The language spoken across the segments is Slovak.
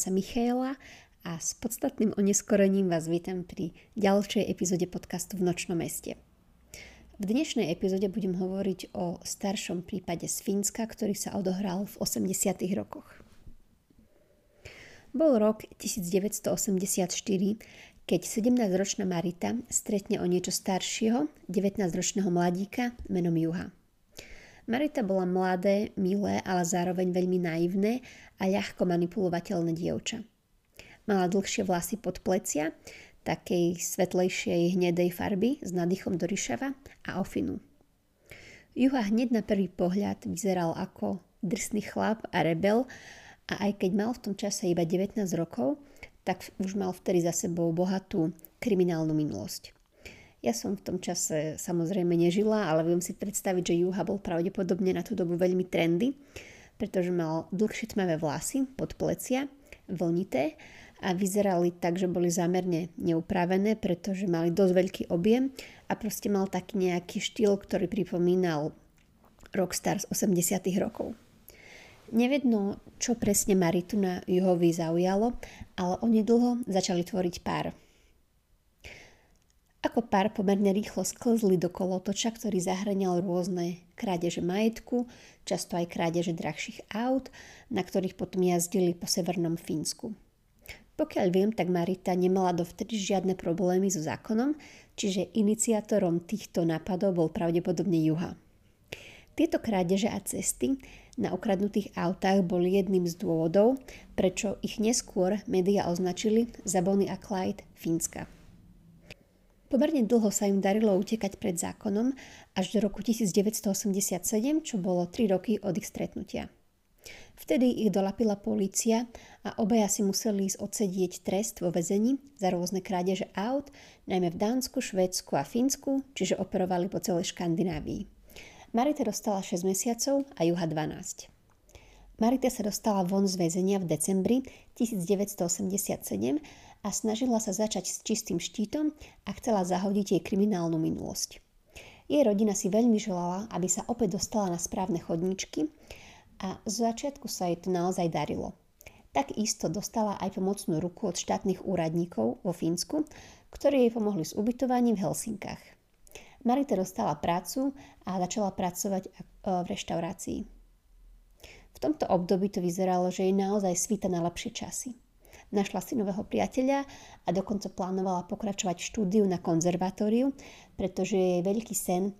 Sa Michaela a s podstatným oneskorením vás vítam pri ďalšej epizóde podcastu v Nočnom meste. V dnešnej epizóde budem hovoriť o staršom prípade z Fínska, ktorý sa odohral v 80. rokoch. Bol rok 1984, keď 17-ročná Marita stretne o niečo staršieho, 19-ročného mladíka menom Juha. Marita bola mladé, milé, ale zároveň veľmi naivné a ľahko manipulovateľné dievča. Mala dlhšie vlasy pod plecia, takej svetlejšej hnedej farby s nadýchom do ryšava a ofinu. Juha hneď na prvý pohľad vyzeral ako drsný chlap a rebel a aj keď mal v tom čase iba 19 rokov, tak už mal vtedy za sebou bohatú kriminálnu minulosť. Ja som v tom čase samozrejme nežila, ale viem si predstaviť, že Juha bol pravdepodobne na tú dobu veľmi trendy, pretože mal dlhšie tmavé vlasy pod plecia, vlnité a vyzerali tak, že boli zámerne neupravené, pretože mali dosť veľký objem a proste mal taký nejaký štýl, ktorý pripomínal rockstar z 80 rokov. Nevedno, čo presne Maritu na Juhovi zaujalo, ale oni dlho začali tvoriť pár. Ako pár pomerne rýchlo sklzli do kolotoča, ktorý zahranial rôzne krádeže majetku, často aj krádeže drahších aut, na ktorých potom jazdili po severnom Fínsku. Pokiaľ viem, tak Marita nemala dovtedy žiadne problémy so zákonom, čiže iniciátorom týchto nápadov bol pravdepodobne Juha. Tieto krádeže a cesty na ukradnutých autách boli jedným z dôvodov, prečo ich neskôr médiá označili za Bonnie a Clyde Fínska. Pomerne dlho sa im darilo utekať pred zákonom až do roku 1987, čo bolo 3 roky od ich stretnutia. Vtedy ich dolapila polícia a obaja si museli ísť odsedieť trest vo vezení za rôzne krádeže aut, najmä v Dánsku, Švédsku a Fínsku, čiže operovali po celej Škandinávii. Marita dostala 6 mesiacov a Juha 12. Marita sa dostala von z väzenia v decembri 1987 a snažila sa začať s čistým štítom a chcela zahodiť jej kriminálnu minulosť. Jej rodina si veľmi želala, aby sa opäť dostala na správne chodníčky a z začiatku sa jej to naozaj darilo. Tak isto dostala aj pomocnú ruku od štátnych úradníkov vo Fínsku, ktorí jej pomohli s ubytovaním v Helsinkách. Marita dostala prácu a začala pracovať e, v reštaurácii. V tomto období to vyzeralo, že jej naozaj svíta na lepšie časy našla si nového priateľa a dokonca plánovala pokračovať v štúdiu na konzervatóriu, pretože jej veľký sen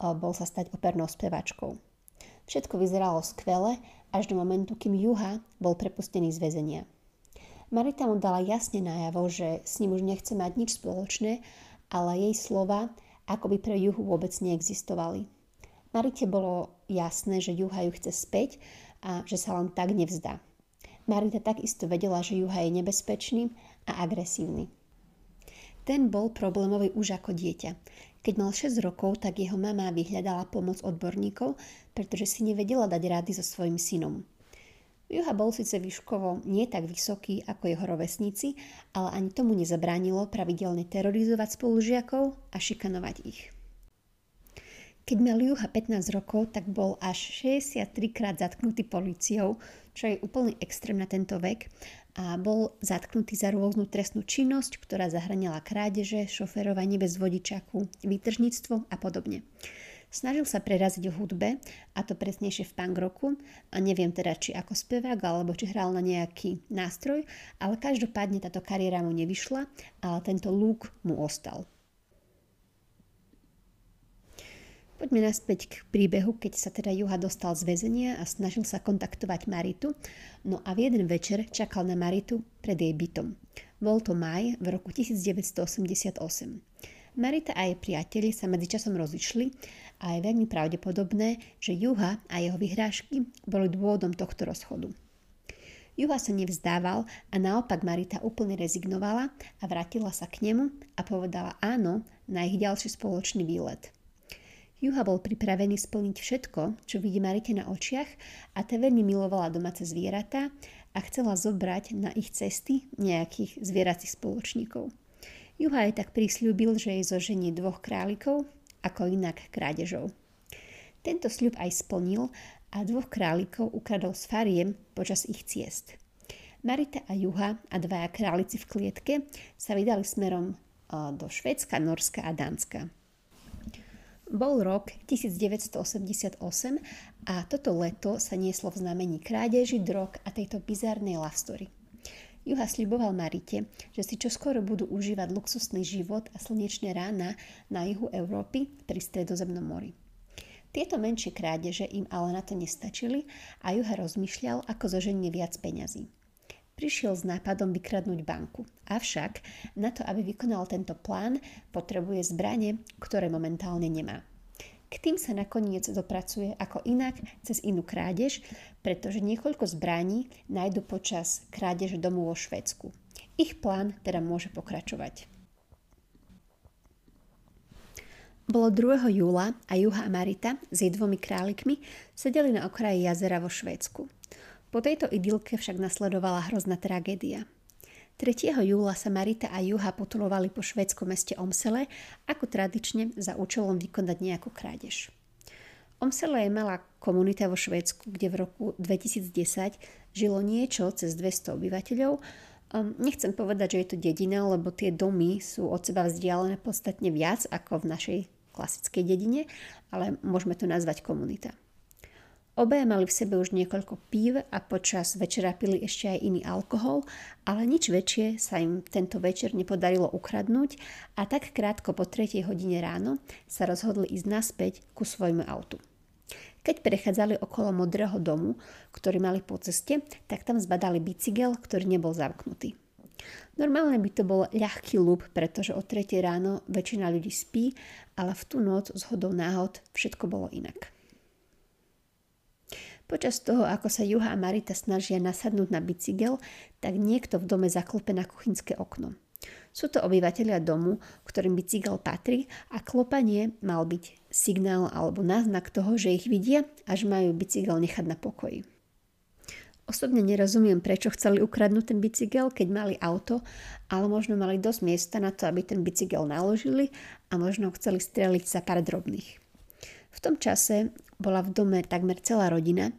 bol sa stať opernou spevačkou. Všetko vyzeralo skvele až do momentu, kým Juha bol prepustený z väzenia. Marita mu dala jasne najavo, že s ním už nechce mať nič spoločné, ale jej slova ako by pre Juhu vôbec neexistovali. Marite bolo jasné, že Juha ju chce späť a že sa len tak nevzdá. Marita takisto vedela, že Juha je nebezpečný a agresívny. Ten bol problémový už ako dieťa. Keď mal 6 rokov, tak jeho mama vyhľadala pomoc odborníkov, pretože si nevedela dať rády so svojim synom. Juha bol síce výškovo nie tak vysoký ako jeho rovesníci, ale ani tomu nezabránilo pravidelne terorizovať spolužiakov a šikanovať ich. Keď mal Juha 15 rokov, tak bol až 63 krát zatknutý policiou, čo je úplný extrém na tento vek a bol zatknutý za rôznu trestnú činnosť, ktorá zahraňala krádeže, šoferovanie bez vodičaku, výtržníctvo a podobne. Snažil sa preraziť v hudbe, a to presnejšie v punk roku, a neviem teda, či ako spevák, alebo či hral na nejaký nástroj, ale každopádne táto kariéra mu nevyšla, ale tento lúk mu ostal. Poďme naspäť k príbehu, keď sa teda Juha dostal z väzenia a snažil sa kontaktovať Maritu, no a v jeden večer čakal na Maritu pred jej bytom. Bol to maj v roku 1988. Marita a jej priateli sa medzičasom rozišli a je veľmi pravdepodobné, že Juha a jeho vyhrážky boli dôvodom tohto rozchodu. Juha sa nevzdával a naopak Marita úplne rezignovala a vrátila sa k nemu a povedala áno na ich ďalší spoločný výlet – Juha bol pripravený splniť všetko, čo vidí Marite na očiach a te veľmi milovala domáce zvieratá a chcela zobrať na ich cesty nejakých zvieracích spoločníkov. Juha aj tak prísľubil, že jej zoženie dvoch králikov, ako inak krádežov. Tento sľub aj splnil a dvoch králikov ukradol s fariem počas ich ciest. Marita a Juha a dvaja králici v klietke sa vydali smerom do Švedska, Norska a Dánska. Bol rok 1988 a toto leto sa nieslo v znamení krádeži, drog a tejto bizarnej love story. Juha sliboval Marite, že si čoskoro budú užívať luxusný život a slnečné rána na juhu Európy pri stredozemnom mori. Tieto menšie krádeže im ale na to nestačili a Juha rozmýšľal, ako zoženie viac peňazí. Prišiel s nápadom vykradnúť banku. Avšak na to, aby vykonal tento plán, potrebuje zbranie, ktoré momentálne nemá. K tým sa nakoniec dopracuje ako inak cez inú krádež, pretože niekoľko zbraní nájdu počas krádeže domu vo Švedsku. Ich plán teda môže pokračovať. Bolo 2. júla a Juha a Marita s jej dvomi králikmi sedeli na okraji jazera vo Švédsku. Po tejto idylke však nasledovala hrozná tragédia – 3. júla sa Marita a Juha potulovali po švédskom meste Omsele ako tradične za účelom vykonať nejakú krádež. Omsele je malá komunita vo Švédsku, kde v roku 2010 žilo niečo cez 200 obyvateľov. Um, nechcem povedať, že je to dedina, lebo tie domy sú od seba vzdialené podstatne viac ako v našej klasickej dedine, ale môžeme to nazvať komunita. Obaja mali v sebe už niekoľko pív a počas večera pili ešte aj iný alkohol, ale nič väčšie sa im tento večer nepodarilo ukradnúť a tak krátko po 3 hodine ráno sa rozhodli ísť naspäť ku svojmu autu. Keď prechádzali okolo modrého domu, ktorý mali po ceste, tak tam zbadali bicykel, ktorý nebol zamknutý. Normálne by to bol ľahký lúb, pretože o 3 ráno väčšina ľudí spí, ale v tú noc z hodou náhod všetko bolo inak. Počas toho, ako sa Juha a Marita snažia nasadnúť na bicykel, tak niekto v dome zaklope na kuchynské okno. Sú to obyvateľia domu, ktorým bicykel patrí a klopanie mal byť signál alebo náznak toho, že ich vidia že majú bicykel nechať na pokoji. Osobne nerozumiem, prečo chceli ukradnúť ten bicykel, keď mali auto, ale možno mali dosť miesta na to, aby ten bicykel naložili a možno chceli streliť za pár drobných. V tom čase bola v dome takmer celá rodina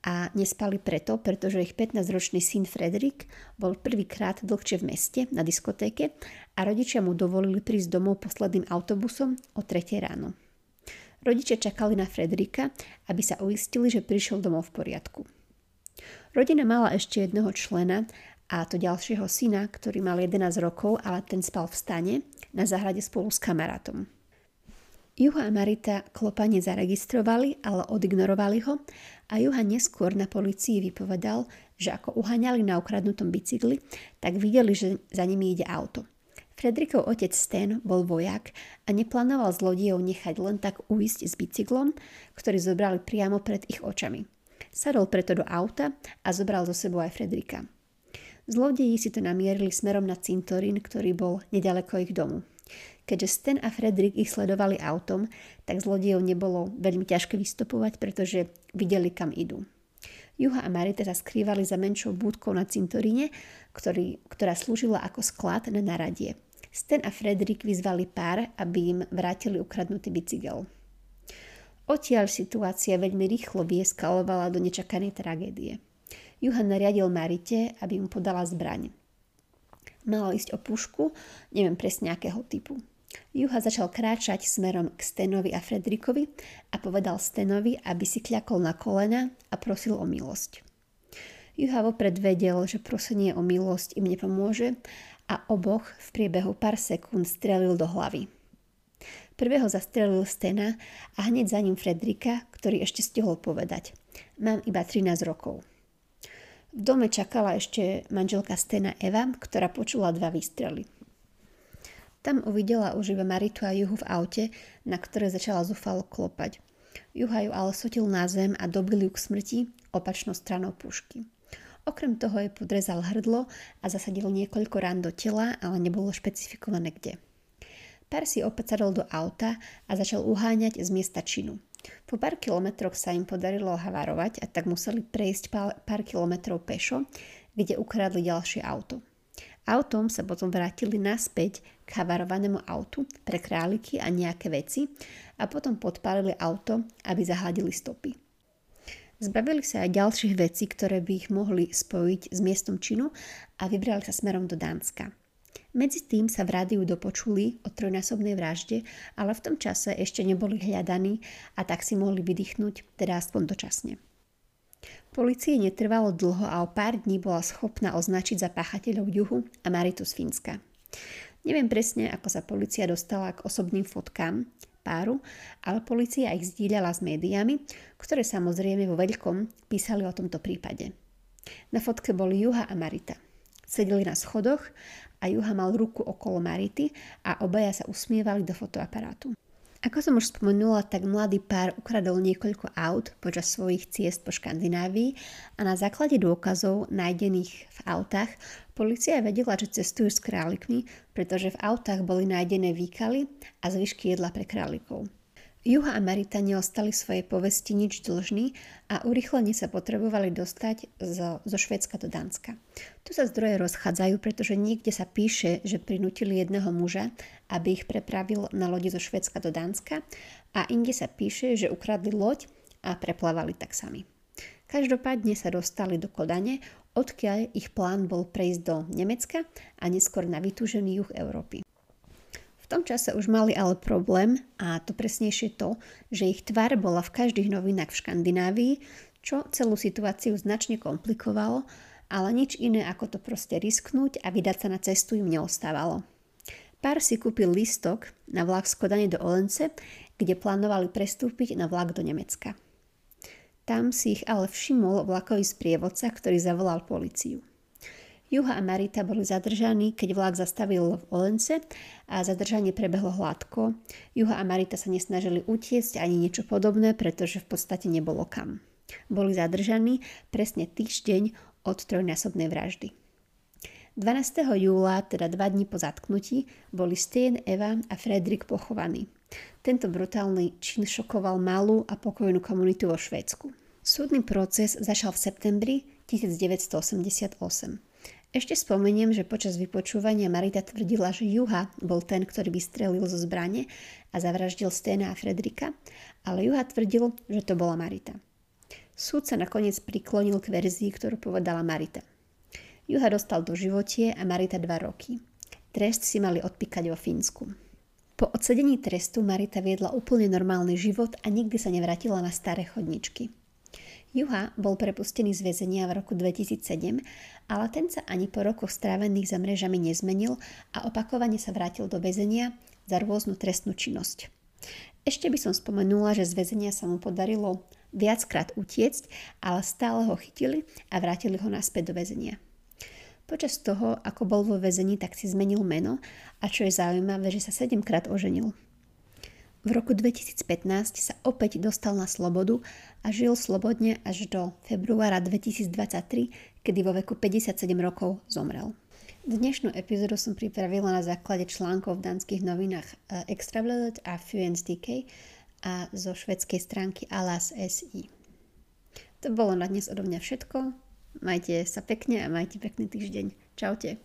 a nespali preto, pretože ich 15-ročný syn Fredrik bol prvýkrát dlhšie v meste na diskotéke a rodičia mu dovolili prísť domov posledným autobusom o 3 ráno. Rodičia čakali na Frederika, aby sa uistili, že prišiel domov v poriadku. Rodina mala ešte jedného člena a to ďalšieho syna, ktorý mal 11 rokov, ale ten spal v stane na záhrade spolu s kamarátom. Juha a Marita klopanie zaregistrovali, ale odignorovali ho a Juha neskôr na policii vypovedal, že ako uháňali na ukradnutom bicykli, tak videli, že za nimi ide auto. Fredrikov otec Stan bol vojak a neplánoval zlodejov nechať len tak uísť s bicyklom, ktorý zobrali priamo pred ich očami. Sadol preto do auta a zobral zo sebou aj Fredrika. Zlodeji si to namierili smerom na cintorín, ktorý bol nedaleko ich domu. Keďže Sten a Fredrik ich sledovali autom, tak zlodejov nebolo veľmi ťažké vystopovať, pretože videli, kam idú. Juha a Marita sa skrývali za menšou búdkou na cintoríne, ktorý, ktorá slúžila ako sklad na naradie. Sten a Fredrik vyzvali pár, aby im vrátili ukradnutý bicykel. Odtiaľ situácia veľmi rýchlo vyeskalovala do nečakanej tragédie. Juha nariadil Marite, aby mu podala zbraň. Malo ísť o pušku, neviem presne akého typu. Juha začal kráčať smerom k Stenovi a Fredrikovi a povedal Stenovi, aby si kľakol na kolena a prosil o milosť. Juha vopred vedel, že prosenie o milosť im nepomôže a oboch v priebehu pár sekúnd strelil do hlavy. Prvého zastrelil Stena a hneď za ním Fredrika, ktorý ešte stihol povedať. Mám iba 13 rokov. V dome čakala ešte manželka Stena Eva, ktorá počula dva výstrely. Tam uvidela už iba Maritu a Juhu v aute, na ktoré začala zúfalo klopať. Juha ju ale sotil na zem a dobil ju k smrti opačnou stranou pušky. Okrem toho jej podrezal hrdlo a zasadil niekoľko rán do tela, ale nebolo špecifikované kde. Si opäť sadol do auta a začal uháňať z miesta činu. Po pár kilometroch sa im podarilo havarovať a tak museli prejsť pár kilometrov pešo, kde ukradli ďalšie auto. Autom sa potom vrátili naspäť k havarovanému autu pre králiky a nejaké veci a potom podpálili auto, aby zahladili stopy. Zbavili sa aj ďalších vecí, ktoré by ich mohli spojiť s miestom činu a vybrali sa smerom do Dánska. Medzi tým sa v rádiu dopočuli o trojnásobnej vražde, ale v tom čase ešte neboli hľadaní a tak si mohli vydýchnuť, teda aspoň dočasne. Polícii netrvalo dlho a o pár dní bola schopná označiť za páchateľov Juhu a Maritu z Fínska. Neviem presne, ako sa policia dostala k osobným fotkám, páru, ale policia ich zdieľala s médiami, ktoré samozrejme vo veľkom písali o tomto prípade. Na fotke boli Juha a Marita. Sedeli na schodoch a Juha mal ruku okolo Marity a obaja sa usmievali do fotoaparátu. Ako som už spomenula, tak mladý pár ukradol niekoľko aut počas svojich ciest po Škandinávii a na základe dôkazov nájdených v autách policia vedela, že cestujú s králikmi, pretože v autách boli nájdené výkaly a zvyšky jedla pre králikov. Juha a Marita neostali svojej povesti nič dlžní a urychlene sa potrebovali dostať zo, zo Švedska do Dánska. Tu sa zdroje rozchádzajú, pretože niekde sa píše, že prinútili jedného muža, aby ich prepravil na lodi zo Švedska do Dánska a inde sa píše, že ukradli loď a preplávali tak sami. Každopádne sa dostali do Kodane, odkiaľ ich plán bol prejsť do Nemecka a neskôr na vytúžený juh Európy tom čase už mali ale problém a to presnejšie to, že ich tvár bola v každých novinách v Škandinávii, čo celú situáciu značne komplikovalo, ale nič iné ako to proste risknúť a vydať sa na cestu im neostávalo. Pár si kúpil listok na vlak z Kodane do Olence, kde plánovali prestúpiť na vlak do Nemecka. Tam si ich ale všimol vlakový sprievodca, ktorý zavolal policiu. Juha a Marita boli zadržaní, keď vlak zastavil v Olence a zadržanie prebehlo hladko. Juha a Marita sa nesnažili utiecť ani niečo podobné, pretože v podstate nebolo kam. Boli zadržaní presne týždeň od trojnásobnej vraždy. 12. júla, teda dva dní po zatknutí, boli Steen, Eva a Fredrik pochovaní. Tento brutálny čin šokoval malú a pokojnú komunitu vo Švédsku. Súdny proces začal v septembri 1988. Ešte spomeniem, že počas vypočúvania Marita tvrdila, že Juha bol ten, ktorý vystrelil zo zbrane a zavraždil Stena a Fredrika, ale Juha tvrdil, že to bola Marita. Súd sa nakoniec priklonil k verzii, ktorú povedala Marita. Juha dostal do životie a Marita dva roky. Trest si mali odpíkať vo Fínsku. Po odsedení trestu Marita viedla úplne normálny život a nikdy sa nevrátila na staré chodničky. Juha bol prepustený z väzenia v roku 2007, ale ten sa ani po rokoch strávených za mrežami nezmenil a opakovane sa vrátil do väzenia za rôznu trestnú činnosť. Ešte by som spomenula, že z väzenia sa mu podarilo viackrát utiecť, ale stále ho chytili a vrátili ho naspäť do väzenia. Počas toho, ako bol vo väzení, tak si zmenil meno a čo je zaujímavé, že sa sedemkrát oženil. V roku 2015 sa opäť dostal na slobodu a žil slobodne až do februára 2023, kedy vo veku 57 rokov zomrel. Dnešnú epizódu som pripravila na základe článkov v danských novinách eh, Extrabladet a DK a zo švedskej stránky Alas SI. To bolo na dnes odo mňa všetko. Majte sa pekne a majte pekný týždeň. Čaute.